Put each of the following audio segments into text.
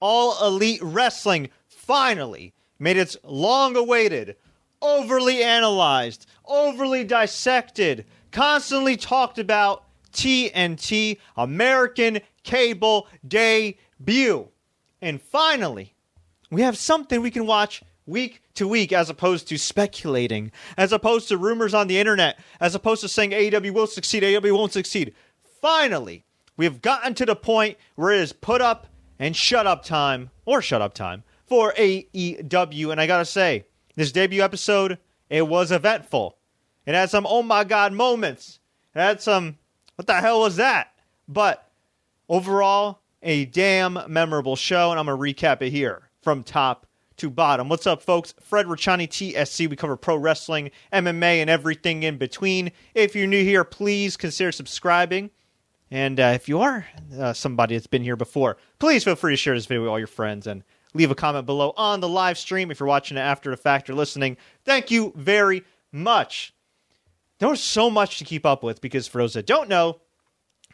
All Elite Wrestling finally made its long awaited, overly analyzed, overly dissected, constantly talked about TNT American Cable debut. And finally, we have something we can watch week to week as opposed to speculating, as opposed to rumors on the internet, as opposed to saying AEW will succeed, AEW won't succeed. Finally, we have gotten to the point where it is put up and shut up time, or shut up time, for AEW. And I gotta say, this debut episode, it was eventful. It had some oh my god moments. It had some what the hell was that? But overall, a damn memorable show, and I'm gonna recap it here from top to bottom. What's up, folks? Fred Ricciani, TSC. We cover pro wrestling, MMA, and everything in between. If you're new here, please consider subscribing. And uh, if you are uh, somebody that's been here before, please feel free to share this video with all your friends and leave a comment below on the live stream if you're watching it after the fact or listening. Thank you very much. There was so much to keep up with because for those that don't know,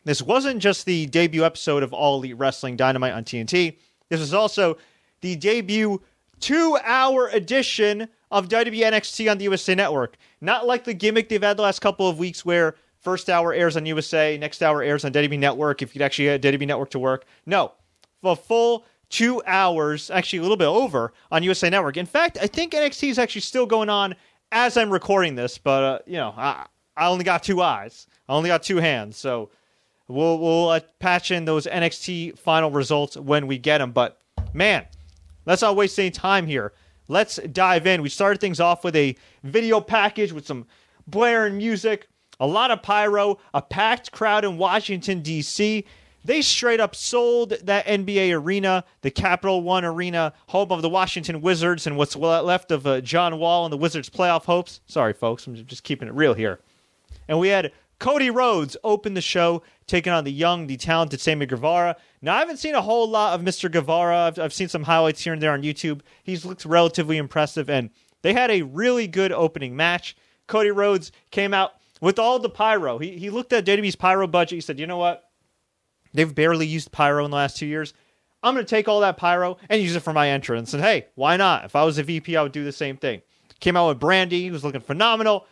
this wasn't just the debut episode of All Elite Wrestling Dynamite on TNT. This was also the debut two hour edition of WWE NXT on the USA Network. Not like the gimmick they've had the last couple of weeks where first hour airs on USA, next hour airs on WWE Network if you'd actually get WWE Network to work. No, a full two hours, actually a little bit over on USA Network. In fact, I think NXT is actually still going on as I'm recording this, but uh, you know, I, I only got two eyes, I only got two hands, so we'll we'll uh, patch in those NXT final results when we get them. But man, let's not waste any time here. Let's dive in. We started things off with a video package with some blaring music, a lot of pyro, a packed crowd in Washington D.C. They straight up sold that NBA arena, the Capital One Arena, home of the Washington Wizards and what's left of uh, John Wall and the Wizards' playoff hopes. Sorry, folks, I'm just keeping it real here. And we had Cody Rhodes open the show, taking on the young, the talented Sammy Guevara. Now, I haven't seen a whole lot of Mr. Guevara. I've, I've seen some highlights here and there on YouTube. He's looked relatively impressive, and they had a really good opening match. Cody Rhodes came out with all the pyro. He, he looked at WWE's pyro budget. He said, you know what? They've barely used pyro in the last two years. I'm going to take all that pyro and use it for my entrance. And hey, why not? If I was a VP, I would do the same thing. Came out with Brandi, who was looking phenomenal.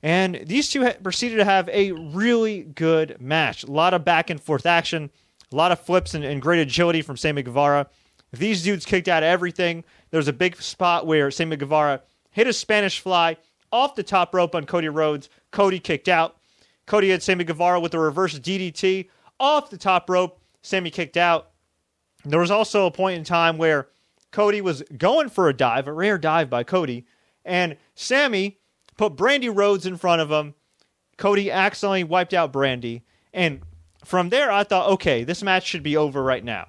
And these two proceeded to have a really good match. A lot of back and forth action, a lot of flips and, and great agility from Sammy Guevara. These dudes kicked out everything. There was a big spot where Sammy Guevara hit a Spanish fly off the top rope on Cody Rhodes. Cody kicked out. Cody had Sammy Guevara with a reverse DDT off the top rope. Sammy kicked out. There was also a point in time where Cody was going for a dive, a rare dive by Cody, and Sammy put Brandi Rhodes in front of him. Cody accidentally wiped out Brandi. And from there, I thought, okay, this match should be over right now.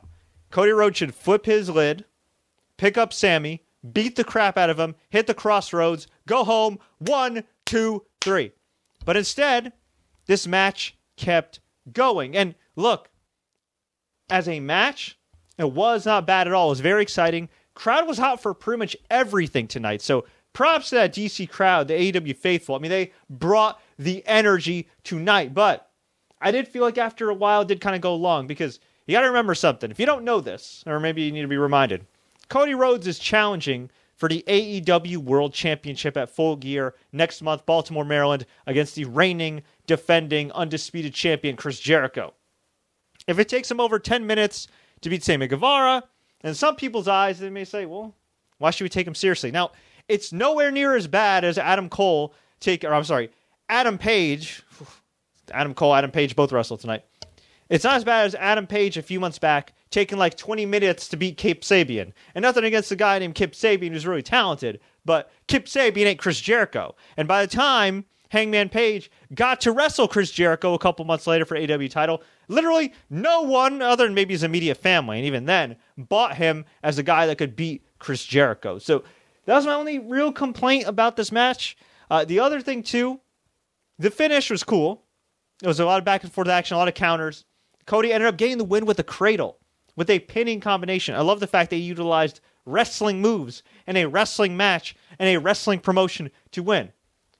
Cody Rhodes should flip his lid, pick up Sammy, beat the crap out of him, hit the crossroads, go home. One, two, three. But instead, this match kept going. And look, as a match, it was not bad at all. It was very exciting. Crowd was hot for pretty much everything tonight. So props to that DC crowd, the AEW faithful. I mean, they brought the energy tonight. But I did feel like after a while, it did kind of go long because you got to remember something. If you don't know this, or maybe you need to be reminded, Cody Rhodes is challenging for the AEW World Championship at Full Gear next month, Baltimore, Maryland, against the reigning, defending, undisputed champion Chris Jericho. If it takes him over 10 minutes to beat Sammy Guevara, in some people's eyes, they may say, well, why should we take him seriously? Now, it's nowhere near as bad as Adam Cole take, or I'm sorry, Adam Page. Adam Cole, Adam Page both wrestled tonight. It's not as bad as Adam Page a few months back taking like 20 minutes to beat Kip Sabian. And nothing against the guy named Kip Sabian who's really talented, but Kip Sabian ain't Chris Jericho. And by the time Hangman Page got to wrestle Chris Jericho a couple months later for AW title, literally no one other than maybe his immediate family, and even then, bought him as a guy that could beat Chris Jericho. So that was my only real complaint about this match. Uh, the other thing too, the finish was cool. There was a lot of back and forth action, a lot of counters. Cody ended up getting the win with a cradle with a pinning combination. I love the fact they utilized wrestling moves in a wrestling match and a wrestling promotion to win.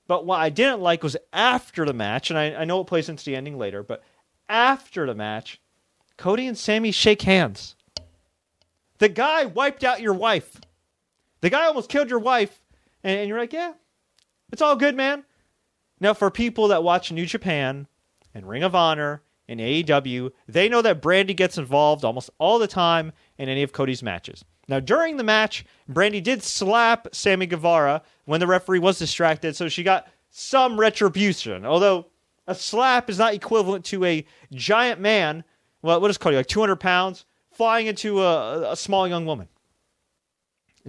But what I didn't like was after the match, and I, I know it plays into the ending later, but after the match, Cody and Sammy shake hands. The guy wiped out your wife. The guy almost killed your wife. And, and you're like, yeah, it's all good, man. Now, for people that watch New Japan and Ring of Honor and AEW, they know that Brandi gets involved almost all the time in any of Cody's matches. Now, during the match, Brandi did slap Sammy Guevara when the referee was distracted, so she got some retribution. Although a slap is not equivalent to a giant man, well, what is Cody, like 200 pounds, flying into a, a small young woman.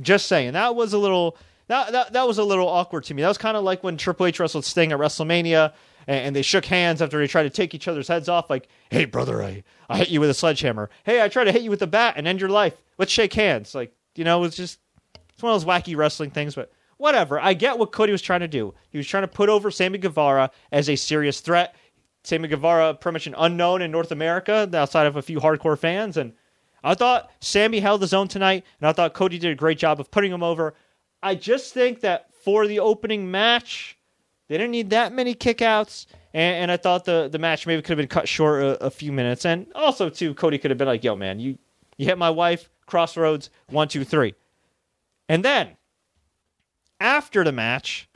Just saying, that was a little that, that, that was a little awkward to me. That was kind of like when Triple H wrestled Sting at WrestleMania and, they shook hands after they tried to take each other's heads off. Like, hey, brother, I, I hit you with a sledgehammer. Hey, I tried to hit you with a bat and end your life. Let's shake hands. Like, you know, it's just, it's one of those wacky wrestling things, but whatever. I get what Cody was trying to do. He was trying to put over Sammy Guevara as a serious threat. Sammy Guevara, pretty much an unknown in North America outside of a few hardcore fans. And I thought Sammy held his own tonight, and I thought Cody did a great job of putting him over. I just think that for the opening match, they didn't need that many kickouts. And, and I thought the, the match maybe could have been cut short a, a, few minutes. And also, too, Cody could have been like, yo, man, you, you hit my wife, crossroads, one, two, three. And then, after the match,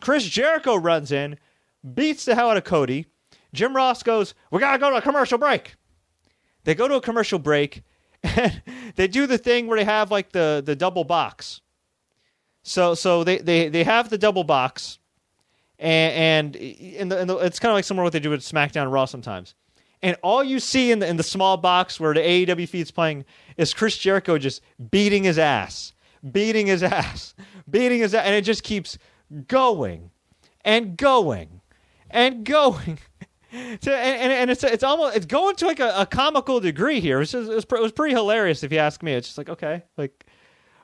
Chris Jericho runs in, beats the hell out of Cody. Jim Ross goes, We got to go to a commercial break. They go to a commercial break, and they do the thing where they have like the, the double box. So so they, they, they have the double box, and and the, the it's kind of like similar to what they do with SmackDown Raw sometimes. And all you see in the in the small box where the AEW feed's playing is Chris Jericho just beating his ass, beating his ass, beating his ass, and it just keeps going and going and going. So, and, and, it's it's almost it's going to like a, a comical degree here. It was, it was, it was pretty hilarious if you ask me. It's just like okay, like,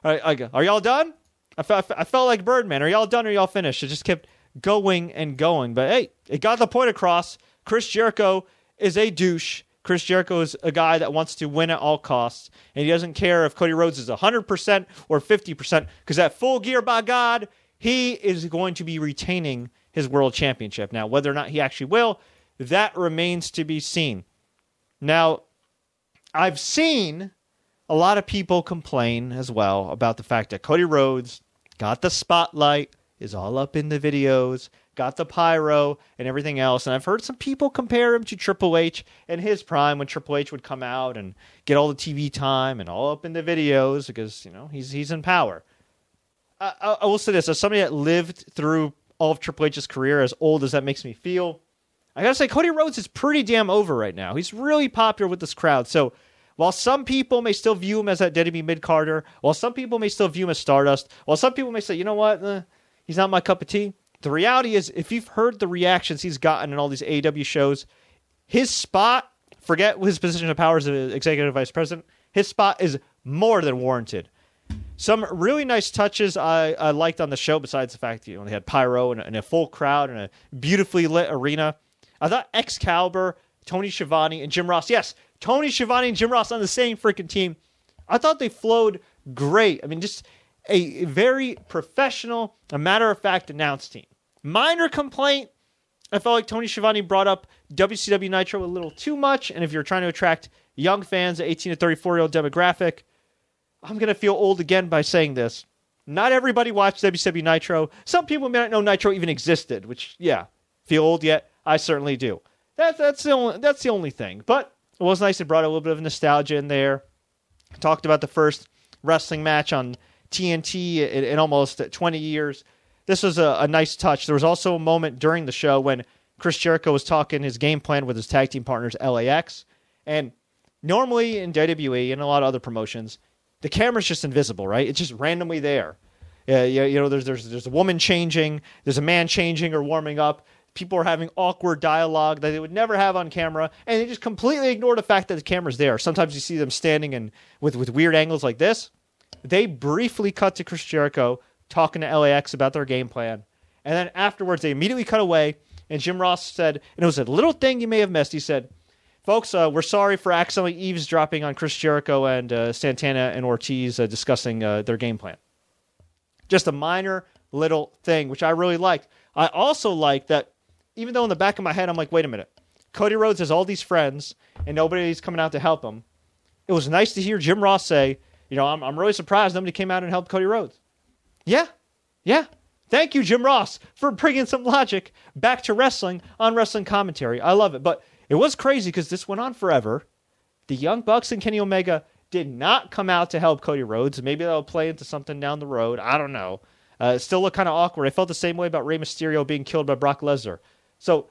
all right, are y'all done? I felt, I felt like Birdman. Are y'all done or y'all finished? It just kept going and going. But hey, it got the point across. Chris Jericho is a douche. Chris Jericho is a guy that wants to win at all costs, and he doesn't care if Cody Rhodes is 100% or 50%, because at full gear, by God, he is going to be retaining his world championship. Now, whether or not he actually will, that remains to be seen. Now, I've seen a lot of people complain as well about the fact that Cody Rhodes got the spotlight, is all up in the videos, got the pyro and everything else. And I've heard some people compare him to Triple H and his prime when Triple H would come out and get all the TV time and all up in the videos because, you know, he's he's in power. I, I will say this as somebody that lived through all of Triple H's career, as old as that makes me feel, I gotta say, Cody Rhodes is pretty damn over right now. He's really popular with this crowd. So while some people may still view him as that Debbie mid Carter, while some people may still view him as Stardust, while some people may say, you know what, eh, he's not my cup of tea. The reality is, if you've heard the reactions he's gotten in all these AEW shows, his spot, forget his position of power as executive vice president, his spot is more than warranted. Some really nice touches I, I liked on the show, besides the fact that you they had pyro and and a full crowd and a beautifully lit arena. I thought Excalibur, Tony Schiavone, and Jim Ross, yes, Tony Schiavone and Jim Ross on the same freaking team. I thought they flowed great. I mean, just a very professional, a matter of fact announce team. Minor complaint. I felt like Tony Schiavone brought up WCW Nitro a little too much. And if you're trying to attract young fans, 18 to 34 year old demographic, I'm going to feel old again by saying this. Not everybody watched WCW Nitro. Some people may not know Nitro even existed, which, yeah, feel old yet? I certainly do. That, that's, the only, that's the only thing. But it was nice. It brought a little bit of nostalgia in there. Talked about the first wrestling match on TNT in, in almost 20 years. This was a, a, nice touch. There was also a moment during the show when Chris Jericho was talking his game plan with his tag team partners, LAX. And normally in WWE and a lot of other promotions, the camera's just invisible, right? It's just randomly there. Yeah, you know, there's there's there's a woman changing, there's a man changing or warming up, people are having awkward dialogue that they would never have on camera, and they just completely ignore the fact that the camera's there. Sometimes you see them standing and with with weird angles like this. They briefly cut to Chris Jericho talking to LAX about their game plan, and then afterwards they immediately cut away. And Jim Ross said, and it was a little thing you may have missed. He said, "Folks, uh, we're sorry for accidentally eavesdropping on Chris Jericho and uh, Santana and Ortiz uh, discussing uh, their game plan." Just a minor little thing, which I really liked. I also like that even though in the back of my head I'm like, wait a minute, Cody Rhodes has all these friends and nobody's coming out to help him. It was nice to hear Jim Ross say you know, I'm, I'm really surprised nobody came out and helped Cody Rhodes. Yeah, yeah. Thank you, Jim Ross, for bringing some logic back to wrestling on wrestling commentary. I love it. But it was crazy because this went on forever. The Young Bucks and Kenny Omega did not come out to help Cody Rhodes. Maybe that'll play into something down the road. I don't know. Uh, still looked kind of awkward. I felt the same way about Rey Mysterio being killed by Brock Lesnar. So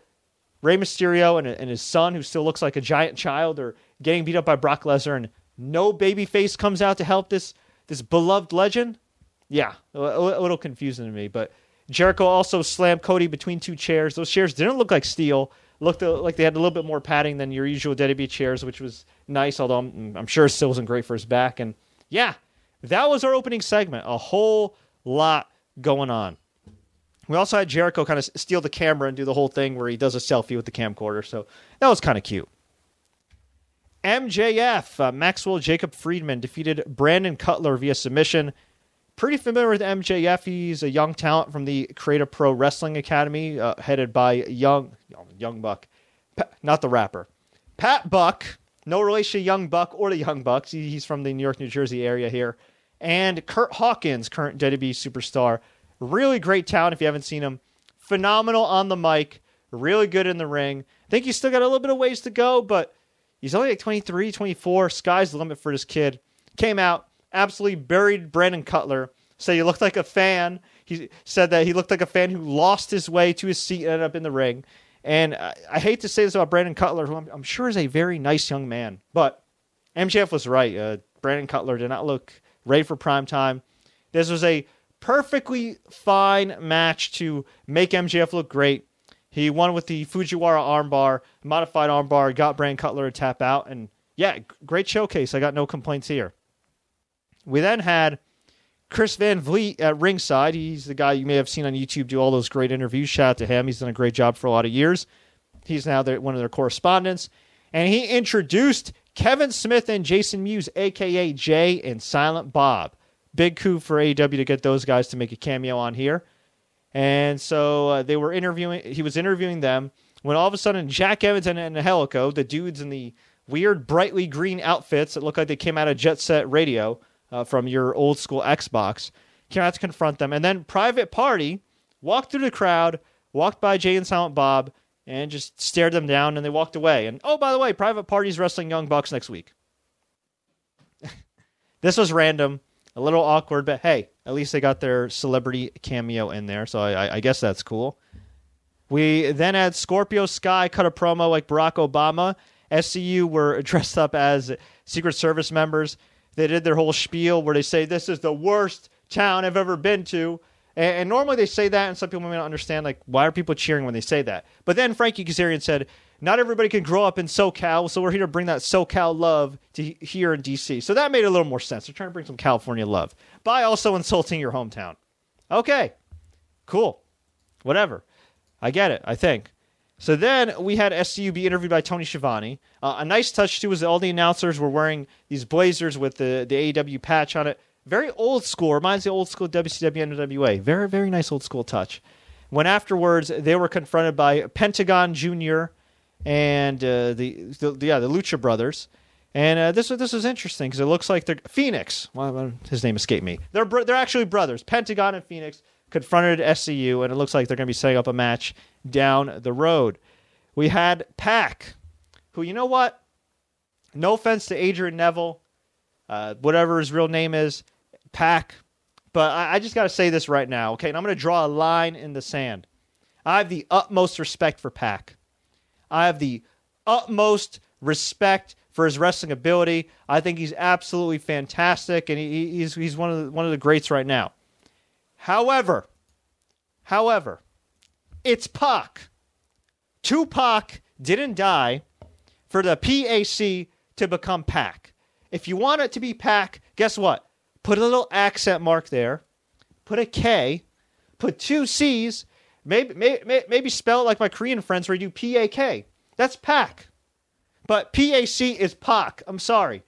Rey Mysterio and, and his son, who still looks like a giant child, are getting beat up by Brock Lesnar, and no babyface comes out to help this this beloved legend. Yeah, a, a little confusing to me. But Jericho also slammed Cody between two chairs. Those chairs didn't look like steel. Looked uh, like they had a little bit more padding than your usual WWE chairs, which was nice. Although I'm, mm, I'm sure it still wasn't great for his back. And yeah, that was our opening segment. A whole lot going on. We also had Jericho kind of steal the camera and do the whole thing where he does a selfie with the camcorder. So that was kind of cute. MJF, uh, Maxwell Jacob Friedman defeated Brandon Cutler via submission. Pretty familiar with MJF. He's a young talent from the Create A Pro Wrestling Academy, uh, headed by Young Young Buck, not the rapper, Pat Buck. No relation to Young Buck or the Young Bucks. He, he's from the New York, New Jersey area here. And Kurt Hawkins, current WWE superstar. Really great talent if you haven't seen him. Phenomenal on the mic. Really good in the ring. I think he's still got a little bit of ways to go, but he's only like 23, 24. Sky's the limit for this kid. Came out, absolutely buried Brandon Cutler. Said he looked like a fan. He said that he looked like a fan who lost his way to his seat and ended up in the ring. And I, I hate to say this about Brandon Cutler, who I'm, I'm, sure is a very nice young man, but MJF was right. Uh, Brandon Cutler did not look ready for prime time. This was a perfectly fine match to make MJF look great. He won with the Fujiwara armbar, modified armbar, got Brand Cutler to tap out, and yeah, great showcase. I got no complaints here. We then had Chris Van Vliet at ringside. He's the guy you may have seen on YouTube do all those great interviews. Shout out to him. He's done a great job for a lot of years. He's now their, one of their correspondents. And he introduced Kevin Smith and Jason Mewes, aka Jay and Silent Bob. Big coup for AEW to get those guys to make a cameo on here. And so uh, they were interviewing, he was interviewing them when all of a sudden Jack Evans and, and Angelico, the dudes in the weird brightly green outfits that look like they came out of Jet Set Radio uh, from your old school Xbox, came out to confront them. And then Private Party walked through the crowd, walked by Jay and Silent Bob, and just stared them down and they walked away. And oh, by the way, Private Party's wrestling Young Bucks next week. this was random a little awkward, but hey, at least they got their celebrity cameo in there, so I, I guess that's cool. We then had Scorpio Sky cut a promo like Barack Obama. SCU were dressed up as Secret Service members. They did their whole spiel where they say, This is the worst town I've ever been to. And, normally they say that, and some people may not understand, like, why are people cheering when they say that? But then Frankie Kazarian said, not everybody can grow up in SoCal, so we're here to bring that SoCal love to here in DC. So that made a little more sense. They're trying to bring some California love by also insulting your hometown. Okay, cool, whatever. I get it. I think. So then we had SCU be interviewed by Tony Schiavone. Uh, a nice touch too was that all the announcers were wearing these blazers with the the AEW patch on it. Very old school. Reminds me of old school WCW NWA. Very very nice old school touch. When afterwards they were confronted by Pentagon Junior and uh, the, the, yeah the Lucha Brothers. And uh, this this was interesting because it looks like they're Fénix. Well, his name escaped me. They're they're actually brothers. Pentagon and Fénix confronted SCU, and it looks like they're going to be setting up a match down the road. We had Pac, who you know what? No offense to Adrian Neville, uh, whatever his real name is, Pac. But I, I just got to say this right now, okay? And I'm going to draw a line in the sand. I have the utmost respect for Pac. I have the utmost respect for his wrestling ability. I think he's absolutely fantastic, and he, he's he's one of the, one of the greats right now. However, however, it's Pac. Tupac didn't die for the PAC to become Pac. If you want it to be Pac, guess what? Put a little accent mark there. Put a K. Put two C's Maybe, maybe, maybe spell it like my Korean friends where you do P A K. That's Pac. But P A C is Pac. I'm sorry.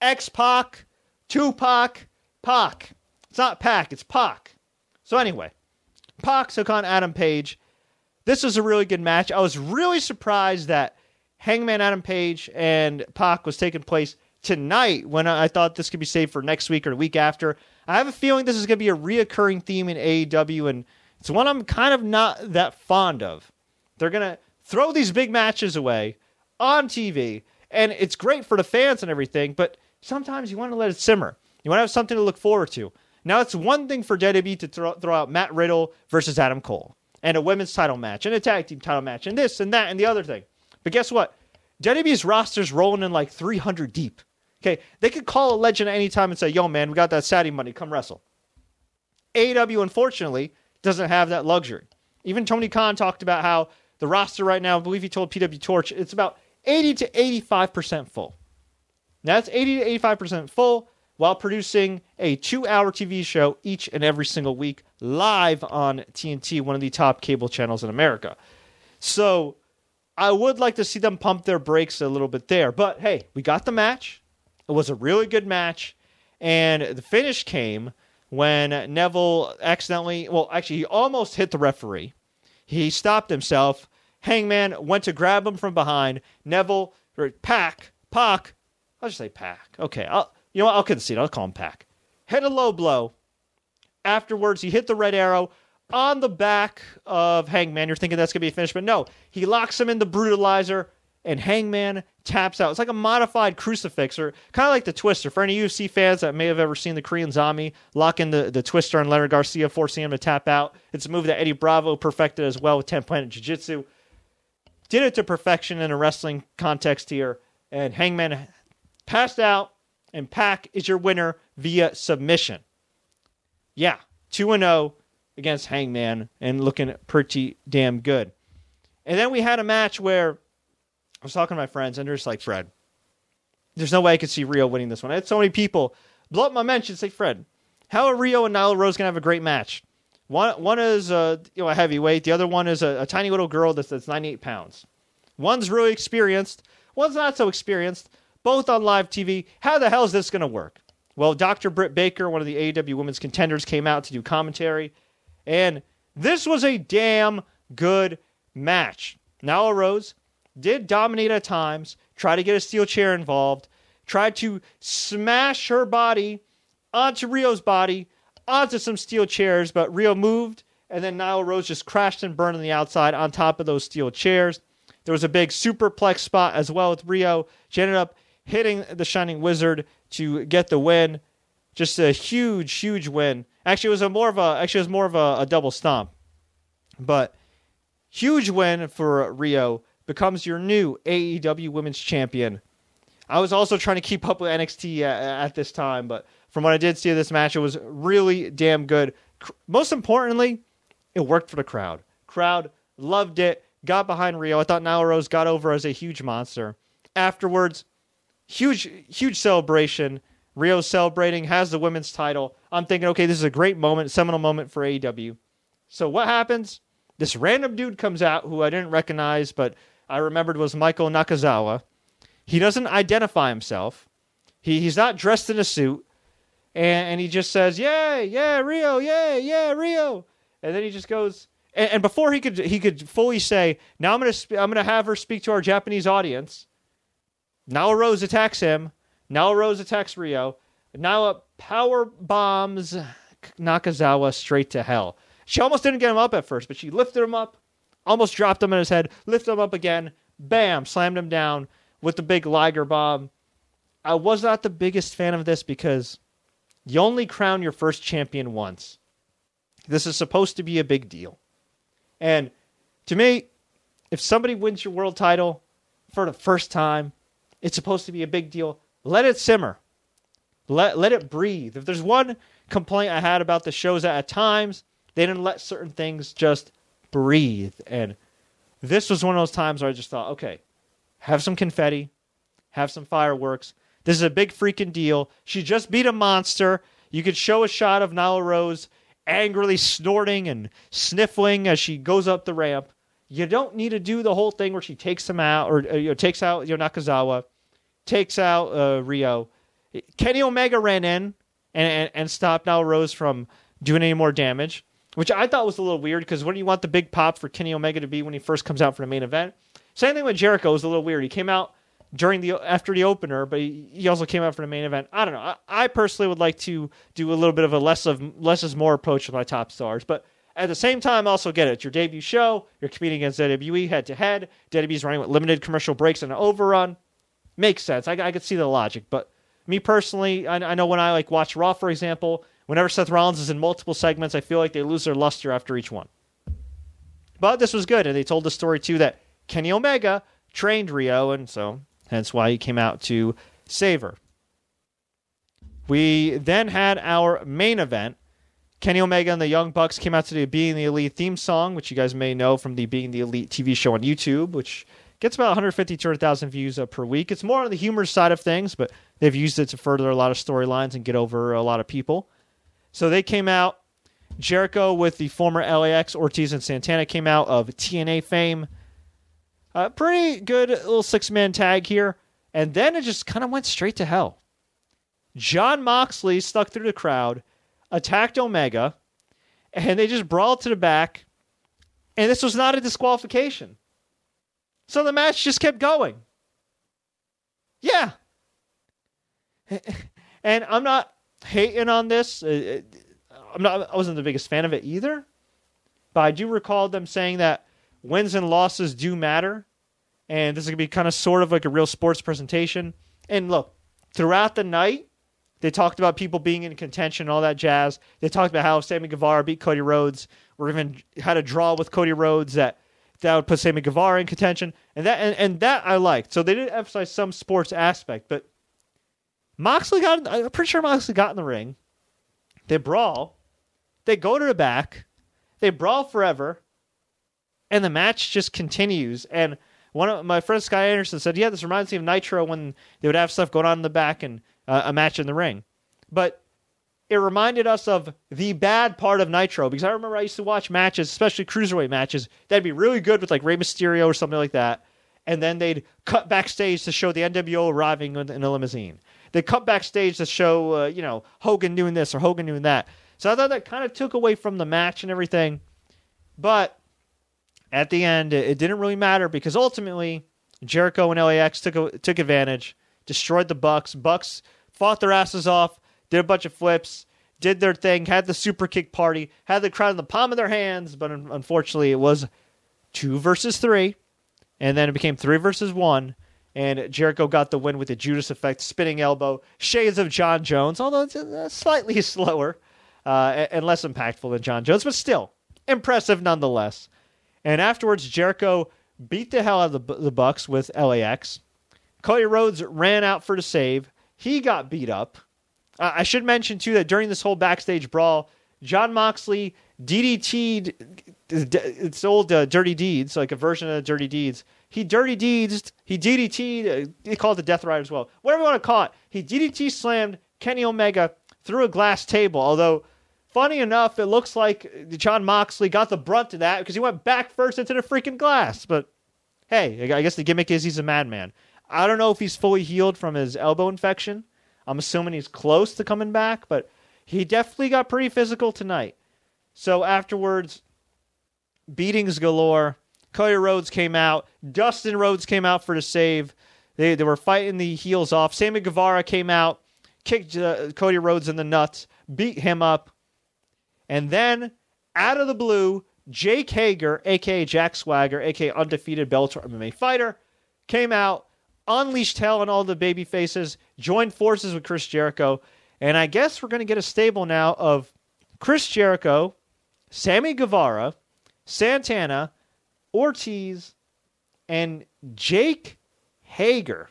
X Pac, Tupac, Pac. It's not Pac, it's Pac. So anyway, Pac took on Adam Page. This was a really good match. I was really surprised that Hangman Adam Page and Pac was taking place tonight when I thought this could be saved for next week or the week after. I have a feeling this is going to be a reoccurring theme in AEW, and it's one I'm kind of not that fond of. They're going to throw these big matches away on TV, and it's great for the fans and everything, but sometimes you want to let it simmer. You want to have something to look forward to. Now, it's one thing for WWE to throw, throw out Matt Riddle versus Adam Cole, and a women's title match, and a tag team title match, and this and that and the other thing. But guess what? WWE's roster's rolling in like 300 deep. Okay, they could call a legend at any time and say, "Yo, man, we got that Saudi money. Come wrestle." AEW, unfortunately, doesn't have that luxury. Even Tony Khan talked about how the roster right now, I believe he told PW Torch, it's about 80 to 85% full. Now, that's 80 to 85% full while producing a two hour TV show each and every single week live on TNT, one of the top cable channels in America. So I would like to see them pump their brakes a little bit there. But hey, we got the match. It was a really good match. And the finish came when Neville accidentally, well, actually, he almost hit the referee. He stopped himself. Hangman went to grab him from behind. Neville, or Pack, Pac, I'll just say Pack. Okay, I'll, you know what? I'll concede. I'll call him Pac. Hit a low blow. Afterwards, he hit the red arrow on the back of Hangman. You're thinking that's going to be a finish, but no. He locks him in the brutalizer, and Hangman taps out. It's like a modified crucifix, or kind of like the Twister. For any UFC fans that may have ever seen the Korean Zombie lock in the, the Twister on Leonard Garcia, forcing him to tap out. It's a move that Eddie Bravo perfected as well with 10 Planet Jiu Jitsu. Did it to perfection in a wrestling context here, and Hangman passed out, and Pac is your winner via submission. Yeah, 2 0 against Hangman and looking pretty damn good. And then we had a match where I was talking to my friends, and they're just like, Fred, there's no way I could see Riho winning this one. I had so many people blow up my mention say, Fred, how are Riho and Nyla Rose going to have a great match? One, one is a, you know, a heavyweight, the other one is a, a tiny little girl that's, that's 98 pounds. One's really experienced, one's not so experienced, both on live TV. How the hell is this going to work? Well, Dr. Britt Baker, one of the AEW women's contenders, came out to do commentary, and this was a damn good match. Nyla Rose did dominate at times, tried to get a steel chair involved, tried to smash her body onto Riho's body, onto some steel chairs, but Riho moved, and then Nyla Rose just crashed and burned on the outside on top of those steel chairs. There was a big superplex spot as well with Riho. She ended up hitting the Shining Wizard to get the win. Just a huge, huge win. Actually, it was a more of a actually it was more of a, a double stomp, but huge win for Riho becomes your new AEW Women's Champion. I was also trying to keep up with NXT at, uh, uh, at this time, but from what I did see of this match, it was really damn good. Most importantly, it worked for the crowd. Crowd loved it, got behind Riho. I thought Nyla Rose got over as a huge monster. Afterwards, huge, huge celebration. Riho celebrating, has the women's title. I'm thinking, okay, this is a great moment, seminal moment for AEW. So what happens? This random dude comes out who I didn't recognize, but I remembered was Michael Nakazawa. He doesn't identify himself. He, he's not dressed in a suit. And, and he just says, yeah, yeah, Riho, yeah, yeah, Riho," And then he just goes, and, and before he could he could fully say, now I'm gonna sp- I'm gonna have her speak to our Japanese audience. Now Rose attacks him. Now Rose attacks Riho. Nyla power bombs Nakazawa straight to hell. She almost didn't get him up at first, but she lifted him up, almost dropped him in his head, lifted him up again, bam, slammed him down with the big Liger bomb. I was not the biggest fan of this because you only crown your first champion once. This is supposed to be a big deal. And to me, if somebody wins your world title for the first time, it's supposed to be a big deal. Let it simmer. Let let it breathe. If there's one complaint I had about the shows at times, they didn't let certain things just breathe. And this was one of those times where I just thought, okay, have some confetti, have some fireworks. This is a big freaking deal. She just beat a monster. You could show a shot of Nyla Rose angrily snorting and sniffling as she goes up the ramp. You don't need to do the whole thing where she takes him out or uh, you know, takes out you know, Nakazawa, takes out uh, Riho. Kenny Omega ran in and, and, and stopped Nyla Rose from doing any more damage which I thought was a little weird because what do you want the big pop for Kenny Omega to be when he first comes out for the main event? Same thing with Jericho was a little weird. He came out during the after the opener, but he, also came out for the main event. I don't know. I, I personally would like to do a little bit of a less of less is more approach with my top stars, but at the same time, also get it. It's your debut show. You're competing against WWE head to head. WWE's running with limited commercial breaks and an overrun. Makes sense. I, I could see the logic, but me personally, I, I know when I like watch Raw, for example, whenever Seth Rollins is in multiple segments, I feel like they lose their luster after each one. But this was good, and they told the story too that Kenny Omega trained Riho, and so hence why he came out to save her. We then had our main event. Kenny Omega and the Young Bucks came out to the Being the Elite theme song, which you guys may know from the Being the Elite TV show on YouTube, which gets about 150 200,000 views uh, per week. It's more on the humor side of things, but they've used it to further a lot of storylines and get over a lot of people. So they came out. Jericho with the former LAX, Ortiz and Santana came out of TNA fame. Uh, pretty good little six man tag here. And then it just kind of went straight to hell. Jon Moxley stuck through the crowd, attacked Omega, and they just brawled to the back. And this was not a disqualification. So the match just kept going. Yeah. And I'm not hating on this. Uh, I'm not I wasn't the biggest fan of it either. But I do recall them saying that wins and losses do matter. And this is to be kind of sort of like a real sports presentation. And look, throughout the night, they talked about people being in contention and all that jazz. They talked about how Sammy Guevara beat Cody Rhodes, or even had a draw with Cody Rhodes that that would put Sammy Guevara in contention, and that and, and that I liked. So they did emphasize some sports aspect, but Moxley got. I'm pretty sure Moxley got in the ring. They brawl, they go to the back, they brawl forever, and the match just continues. And one of my friend Sky Anderson said, "Yeah, this reminds me of Nitro when they would have stuff going on in the back and uh, a match in the ring." But it reminded us of the bad part of Nitro because I remember I used to watch matches, especially cruiserweight matches, that'd be really good with like Rey Mysterio or something like that, and then they'd cut backstage to show the NWO arriving in a limousine. They cut backstage to show, uh, you know, Hogan doing this or Hogan doing that. So I thought that kind of took away from the match and everything. But at the end, it didn't really matter because ultimately Jericho and LAX took took advantage, destroyed the Bucks. Bucks fought their asses off, did a bunch of flips, did their thing, had the super kick party, had the crowd in the palm of their hands. But unfortunately, it was two versus three, and then it became three versus one. And Jericho got the win with the Judas effect, spinning elbow, shades of Jon Jones, although it's uh, slightly slower uh, and less impactful than Jon Jones, but still impressive nonetheless. And afterwards, Jericho beat the hell out of the, the Bucks with LAX. Cody Rhodes ran out for the save. He got beat up. Uh, I should mention too that during this whole backstage brawl, Jon Moxley DDT'd it's old uh, Dirty Deeds, like a version of Dirty Deeds. He Dirty Deeds, he DDT'd, uh, they call it the Death Rider as well. Whatever you want to call it. He DDT slammed Kenny Omega through a glass table, although funny enough, it looks like Jon Moxley got the brunt of that because he went back first into the freaking glass. But hey, I guess the gimmick is he's a madman. I don't know if he's fully healed from his elbow infection. I'm assuming he's close to coming back, but he definitely got pretty physical tonight. So afterwards, beatings galore. Cody Rhodes came out. Dustin Rhodes came out for the save. They, they were fighting the heels off. Sammy Guevara came out, kicked uh, Cody Rhodes in the nuts, beat him up. And then, out of the blue, Jake Hager, aka Jack Swagger, aka undefeated Bellator MMA fighter, came out, unleashed hell on all the baby faces, joined forces with Chris Jericho, and I guess we're going to get a stable now of Chris Jericho, Sammy Guevara, Santana, Ortiz, and Jake Hager.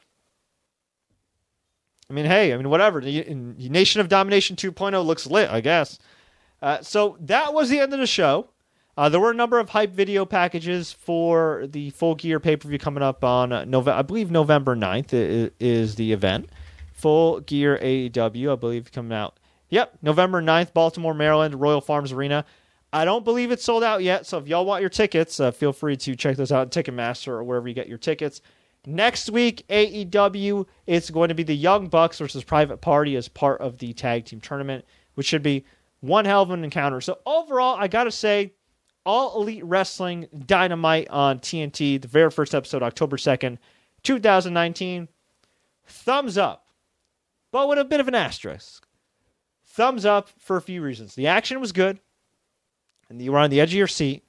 I mean, hey, I mean, whatever. Nation of Domination 2.0 looks lit, I guess. Uh, so that was the end of the show. Uh, there were a number of hype video packages for the Full Gear pay per view coming up on uh, November. I believe November 9th is, is the event. Full Gear AEW, I believe, coming out. Yep, November 9th, Baltimore, Maryland, Royal Farms Arena. I don't believe it's sold out yet, so if y'all want your tickets, uh, feel free to check those out at Ticketmaster or wherever you get your tickets. Next week, AEW, it's going to be the Young Bucks versus Private Party as part of the tag team tournament, which should be one hell of an encounter. So overall, I got to say, All Elite Wrestling Dynamite on TNT, the very first episode, October 2nd. 2019, thumbs up, but with a bit of an asterisk. Thumbs up for a few reasons. The action was good, and you were on the edge of your seat.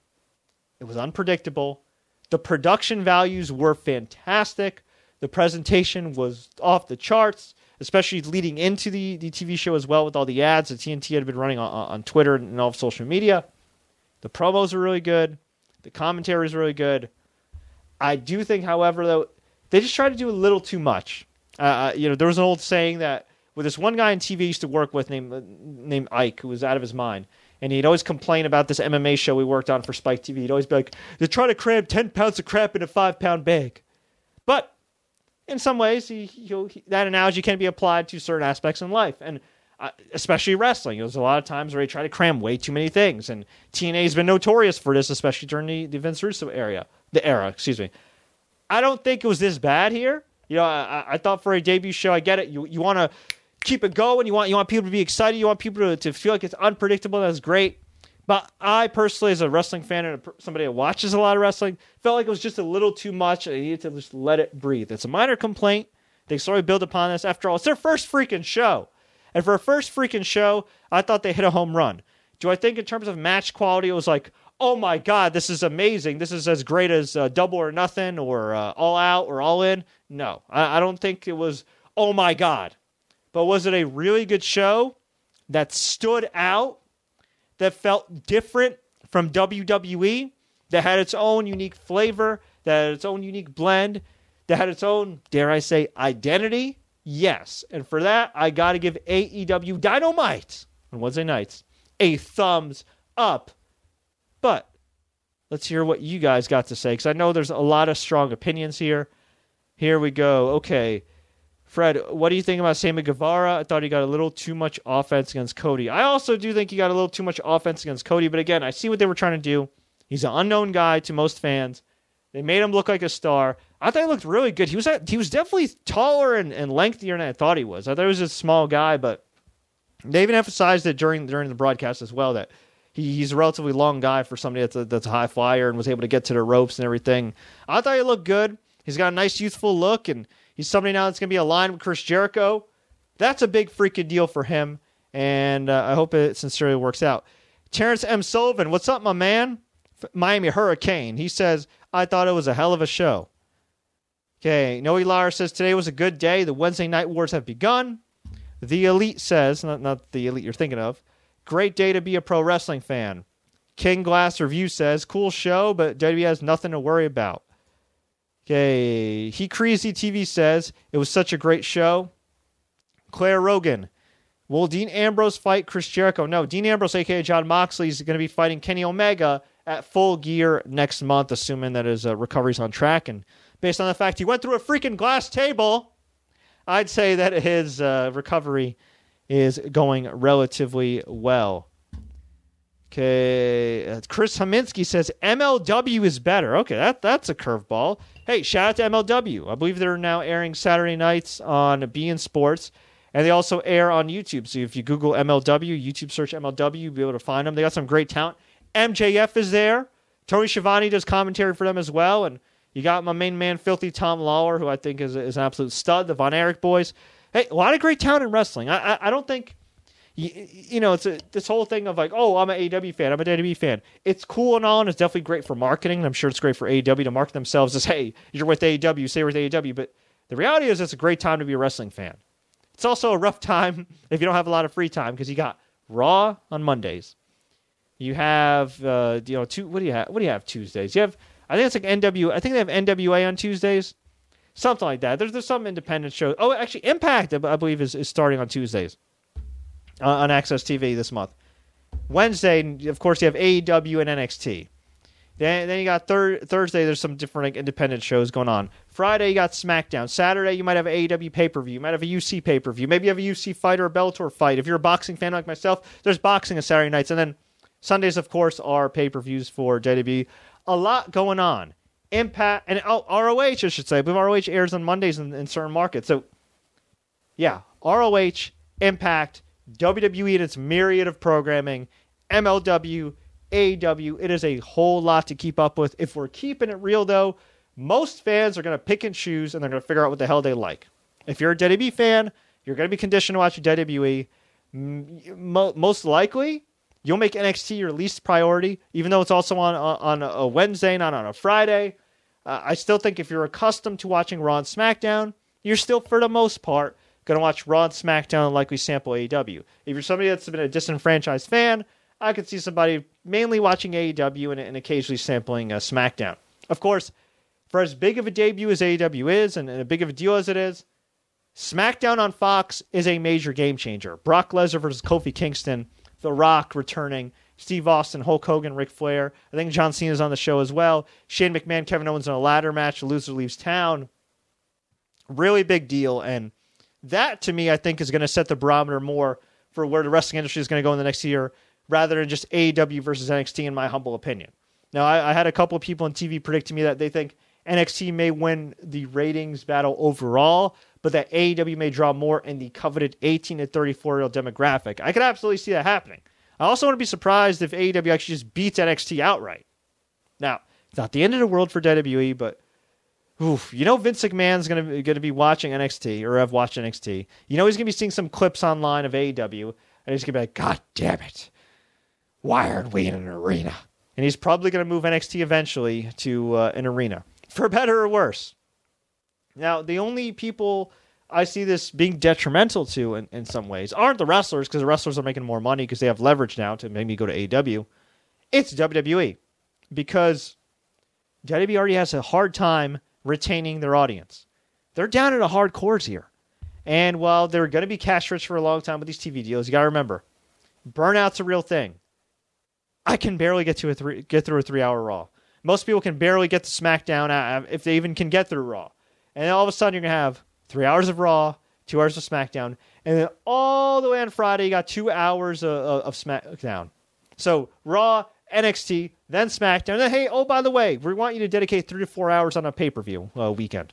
It was unpredictable. The production values were fantastic. The presentation was off the charts, especially leading into the, the TV show as well with all the ads that TNT had been running on, on Twitter and all of social media. The promos are really good. The commentary is really good. I do think, however, though, they just tried to do a little too much. Uh, uh you know, there was an old saying that with this one guy on TV I used to work with named named Ike, who was out of his mind, and he'd always complain about this MMA show we worked on for Spike TV. He'd always be like, "They're trying to cram ten pounds of crap in a five pound bag," but in some ways, he, he, that analogy can be applied to certain aspects in life, and uh, especially wrestling. There's a lot of times where they try to cram way too many things, and TNA has been notorious for this, especially during the, the Vince Russo area, the era. Excuse me. I don't think it was this bad here. You know, I, I thought for a debut show, I get it. You you want to keep it going. You want you want people to be excited. You want people to, to feel like it's unpredictable. That's great. But I personally, as a wrestling fan and somebody that watches a lot of wrestling, felt like it was just a little too much. I needed to just let it breathe. It's a minor complaint. They slowly build upon this. After all, it's their first freaking show. And for a first freaking show, I thought they hit a home run. Do I think in terms of match quality, it was like, oh my God, this is amazing. This is as great as uh, Double or Nothing or uh, All Out or All In? No, I, I don't think it was, oh my God. But was it a really good show that stood out that felt different from WWE, that had its own unique flavor, that had its own unique blend, that had its own, dare I say, identity? Yes. And for that, I got to give AEW Dynamite on Wednesday nights a thumbs up. But let's hear what you guys got to say because I know there's a lot of strong opinions here. Here we go. Okay. Fred, what do you think about Sammy Guevara? I thought he got a little too much offense against Cody. I also do think he got a little too much offense against Cody, but again, I see what they were trying to do. He's an unknown guy to most fans. They made him look like a star. I thought he looked really good. He was he was definitely taller and, and lengthier than I thought he was. I thought he was a small guy, but they even emphasized it during during the broadcast as well that he, he's a relatively long guy for somebody that's a, that's a high flyer and was able to get to the ropes and everything. I thought he looked good. He's got a nice youthful look and He's somebody now that's going to be aligned with Chris Jericho. That's a big freaking deal for him, and uh, I hope it sincerely works out. Terrence M. Sullivan, what's up, my man? Miami Hurricane. He says, I thought it was a hell of a show. Okay, Noe Lar says, Today was a good day. The Wednesday night wars have begun. The Elite says, not, not the Elite you're thinking of, great day to be a pro wrestling fan. King Glass Review says, cool show, but WWE has nothing to worry about. Okay, he crazy TV says it was such a great show. Claire Rogan, will Dean Ambrose fight Chris Jericho? No, Dean Ambrose, aka Jon Moxley, is going to be fighting Kenny Omega at Full Gear next month, assuming that his uh, recovery's on track. And based on the fact he went through a freaking glass table, I'd say that his uh, recovery is going relatively well. Okay, uh, Chris Haminsky says MLW is better. Okay, that that's a curveball. Hey, shout out to MLW. I believe they're now airing Saturday nights on beIN Sports, and they also air on YouTube. So if you Google MLW, YouTube search MLW, you'll be able to find them. They got some great talent. MJF is there. Tony Schiavone does commentary for them as well, and you got my main man, Filthy Tom Lawler, who I think is, is an absolute stud. The Von Erich boys. Hey, a lot of great talent in wrestling. I, I, I don't think you, you know, it's a, this whole thing of like, oh, I'm an AEW fan, I'm a WWE fan. It's cool and all, and it's definitely great for marketing. I'm sure it's great for AEW to market themselves as, hey, you're with AEW, say you're with AEW. But the reality is, it's a great time to be a wrestling fan. It's also a rough time if you don't have a lot of free time because you got Raw on Mondays. You have, uh, you know, two. What do you have? What do you have Tuesdays? You have, I think it's like NW. I think they have NWA on Tuesdays, something like that. There's there's some independent shows. Oh, actually, Impact, I believe, is, is starting on Tuesdays on AXS TV this month. Wednesday, of course, you have AEW and NXT. Then, then you got thir- Thursday. There's some different independent shows going on. Friday, you got SmackDown. Saturday, you might have AEW pay per view. You might have a UC pay per view. Maybe you have a UC fight or a Bellator fight. If you're a boxing fan like myself, there's boxing on Saturday nights, and then Sundays, of course, are pay per views for WWE. A lot going on. Impact and oh, ROH, I should say. But ROH airs on Mondays in, in certain markets. So, yeah, ROH, Impact, WWE and its myriad of programming, MLW, AEW. It is a whole lot to keep up with. If we're keeping it real, though, most fans are going to pick and choose and they're going to figure out what the hell they like. If you're a WWE fan, you're going to be conditioned to watch WWE. Most likely, you'll make NXT your least priority, even though it's also on on a Wednesday, not on a Friday. Uh, I still think if you're accustomed to watching Raw and SmackDown, you're still, for the most part, going to watch Raw and SmackDown and likely sample AEW. If you're somebody that's been a disenfranchised fan, I could see somebody mainly watching AEW and, and occasionally sampling uh, SmackDown. Of course, for as big of a debut as AEW is and, and as big of a deal as it is, SmackDown on Fox is a major game changer. Brock Lesnar versus Kofi Kingston, The Rock returning, Steve Austin, Hulk Hogan, Ric Flair. I think John Cena's on the show as well. Shane McMahon, Kevin Owens in a ladder match. The loser leaves town. Really big deal. And that, to me, I think is going to set the barometer more for where the wrestling industry is going to go in the next year rather than just AEW versus NXT, in my humble opinion. Now, I, I had a couple of people on TV predicting me that they think NXT may win the ratings battle overall, but that AEW may draw more in the coveted 18 to 34 year old demographic. I could absolutely see that happening. I also want to be surprised if AEW actually just beats NXT outright. Now, it's not the end of the world for WWE, but oof, you know Vince McMahon's going to be watching NXT or have watched NXT. You know he's to be seeing some clips online of AEW, and he's to be like, "God damn it, why aren't we in an arena?" And he's probably to move NXT eventually to uh, an arena, for better or worse. Now, the only people I see this being detrimental to in, in some ways aren't the wrestlers because the wrestlers are making more money because they have leverage now to maybe go to AEW. It's WWE because WWE already has a hard time retaining their audience. They're down at a hard cores here. And while they're going to be cash rich for a long time with these TV deals, you got to remember, burnout's a real thing. I can barely get to a three, get through a three hour Raw. Most people can barely get to SmackDown uh, if they even can get through Raw. And all of a sudden, you're going to have three hours of Raw, two hours of SmackDown, and then all the way on Friday, you got two hours of, of SmackDown. So Raw, NXT, then SmackDown. Then, hey, oh, by the way, we want you to dedicate three to four hours on a pay per view uh, weekend.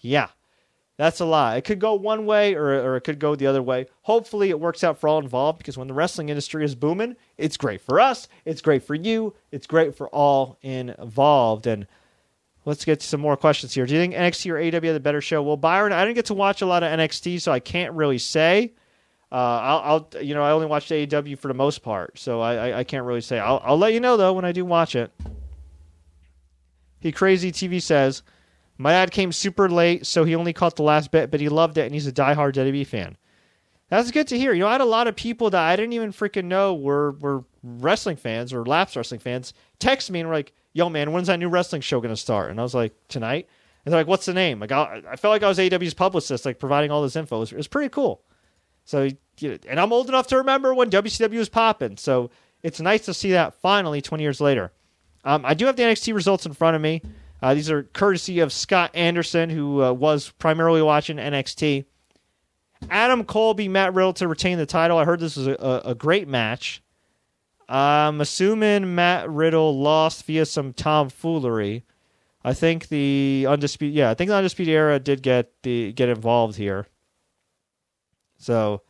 Yeah, that's a lot. It could go one way or, or it could go the other way. Hopefully, it works out for all involved because when the wrestling industry is booming, it's great for us, it's great for you, it's great for all involved. And Let's get to some more questions here. Do you think NXT or AEW had the better show? Well, Byron, I didn't get to watch a lot of NXT, so I can't really say. Uh, I'll, I'll, you know, I only watched AEW for the most part, so I, I, I can't really say. I'll, I'll let you know though when I do watch it. He crazy TV says, my dad came super late, so he only caught the last bit, but he loved it, and he's a diehard WWE fan. That's good to hear. You know, I had a lot of people that I didn't even freaking know were were wrestling fans or Laps wrestling fans text me and were like, yo, man, when's that new wrestling show to start? And I was like, tonight. And they're like, what's the name? Like, I, I felt like I was AEW's publicist, like providing all this info. It was, it was pretty cool. So, you know, and I'm old enough to remember when WCW was popping. So it's nice to see that finally 20 years later. Um, I do have the NXT results in front of me. Uh, these are courtesy of Scott Anderson, who uh, was primarily watching NXT. Adam Cole beat Matt Riddle to retain the title. I heard this was a, a, a great match. I'm assuming Matt Riddle lost via some tomfoolery. I think the undisputed, yeah, I think the undisputed era did get the get involved here. So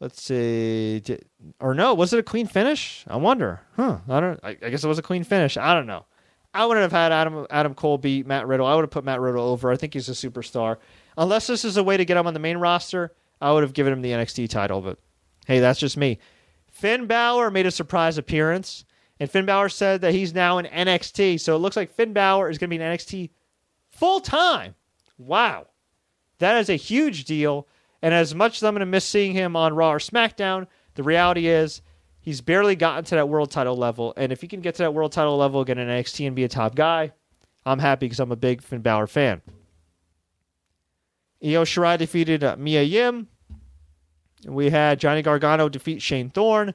let's see, did, or no, was it a clean finish? I wonder. Huh? I don't. I, I guess it was a clean finish. I don't know. I wouldn't have had Adam Adam Cole beat Matt Riddle. I would have put Matt Riddle over. I think he's a superstar. Unless this is a way to get him on the main roster, I would have given him the NXT title. But hey, that's just me. Finn Balor made a surprise appearance, and Finn Balor said that he's now in NXT. So it looks like Finn Balor is going to be in NXT full time. Wow. That is a huge deal. And as much as I'm going to miss seeing him on Raw or SmackDown, the reality is he's barely gotten to that world title level. And if he can get to that world title level, get in NXT and be a top guy, I'm happy because I'm a big Finn Balor fan. Io Shirai defeated uh, Mia Yim. We had Johnny Gargano defeat Shane Thorne.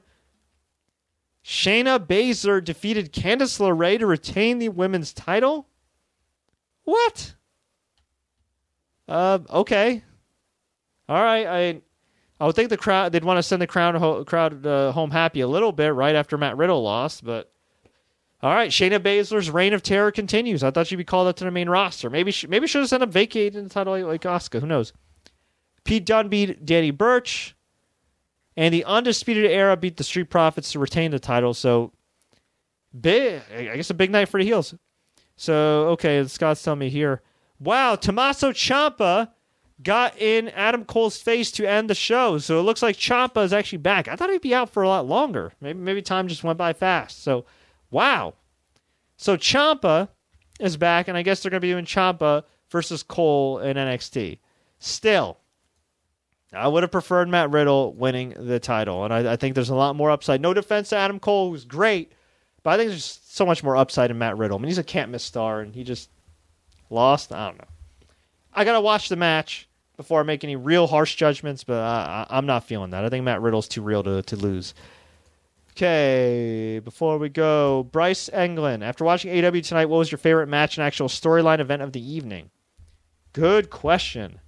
Shayna Baszler defeated Candice LeRae to retain the women's title. What? Uh, okay. All right. I I would think the crowd they'd want to send the crowd crowd uh, home happy a little bit right after Matt Riddle lost, but all right. Shayna Baszler's reign of terror continues. I thought she'd be called up to the main roster. Maybe she, maybe should have sent up vacating the title like, Asuka. Who knows? Pete Dunne beat Danny Burch. And the Undisputed Era beat the Street Profits to retain the title. So, big, I guess a big night for the heels. So okay, Scott's telling me here. Wow, Tommaso Ciampa got in Adam Cole's face to end the show. So it looks like Ciampa is actually back. I thought he'd be out for a lot longer. Maybe maybe time just went by fast. So wow. So Ciampa is back, and I guess they're to be doing Ciampa versus Cole in NXT. Still, I would have preferred Matt Riddle winning the title, and I, I think there's a lot more upside. No defense to Adam Cole, who's great, but I think there's so much more upside in Matt Riddle. I mean, he's a can't miss star, and he just lost. I don't know. I gotta watch the match before I make any real harsh judgments, but I, I, I'm not feeling that. I think Matt Riddle's too real to, to lose. Okay, before we go, Bryce Englund. After watching AEW tonight, what was your favorite match and actual storyline event of the evening? Good question.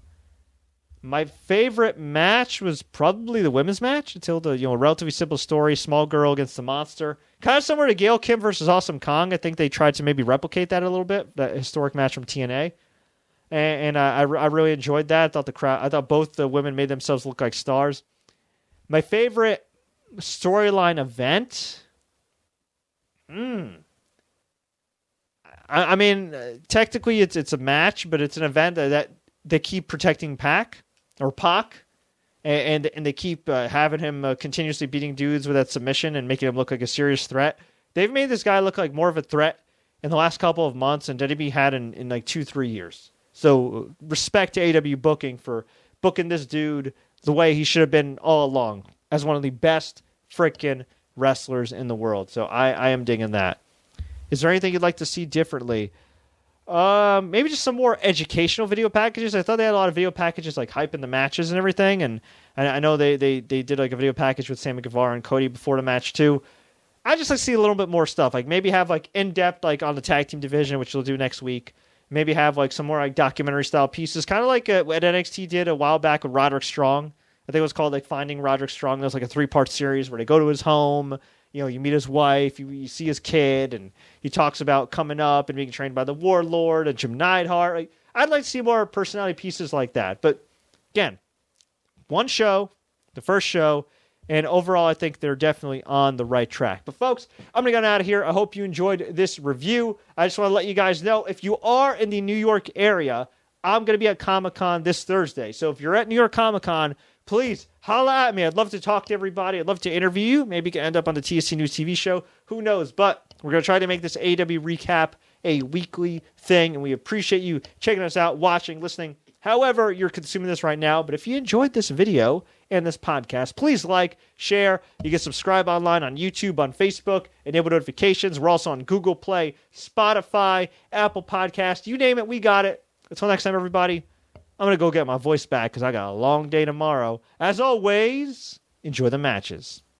My favorite match was probably the women's match until the you know relatively simple story, small girl against the monster, kind of similar to Gail Kim versus Awesome Kong. I think they tried to maybe replicate that a little bit, that historic match from TNA, and, and I, I really enjoyed that. I thought the crowd, I thought both the women made themselves look like stars. My favorite storyline event. Hmm. I, I mean, uh, technically it's it's a match, but it's an event that, that they keep protecting Pac or Pac, and and, they keep uh, having him uh, continuously beating dudes with that submission and making him look like a serious threat. They've made this guy look like more of a threat in the last couple of months than WWE had in, in like two three years. So respect to AEW booking for booking this dude the way he should have been all along as one of the best freaking wrestlers in the world. So I, I am digging that. Is there anything you'd like to see differently? Um, maybe just some more educational video packages. I thought they had a lot of video packages like hyping the matches and everything, and, and I know they, they they did like a video package with Sammy Guevara and Cody before the match too. I just like to see a little bit more stuff. Like maybe have like in depth like on the tag team division, which they'll do next week. Maybe have like some more like documentary style pieces, kind of like uh, what NXT did a while back with Roderick Strong. I think it was called like Finding Roderick Strong. Was like a three part series where they go to his home. You know, you meet his wife, you, you see his kid, and he talks about coming up and being trained by the Warlord and Jim Neidhart. Like, I'd like to see more personality pieces like that. But again, one show, the first show, and overall, I think they're definitely on the right track. But folks, I'm gonna get out of here. I hope you enjoyed this review. I just want to let you guys know if you are in the New York area, I'm gonna be at Comic Con this Thursday. So if you're at New York Comic Con, please holla at me. I'd love to talk to everybody. I'd love to interview you. Maybe you can end up on the TSC News TV show. Who knows? But we're to try to make this AEW recap a weekly thing, and we appreciate you checking us out, watching, listening, however you're consuming this right now. But if you enjoyed this video and this podcast, please like, share. You can subscribe online on YouTube, on Facebook, enable notifications. We're also on Google Play, Spotify, Apple Podcast. You name it, we got it. Until next time, everybody. I'm going to go get my voice back because I got a long day tomorrow. As always, enjoy the matches.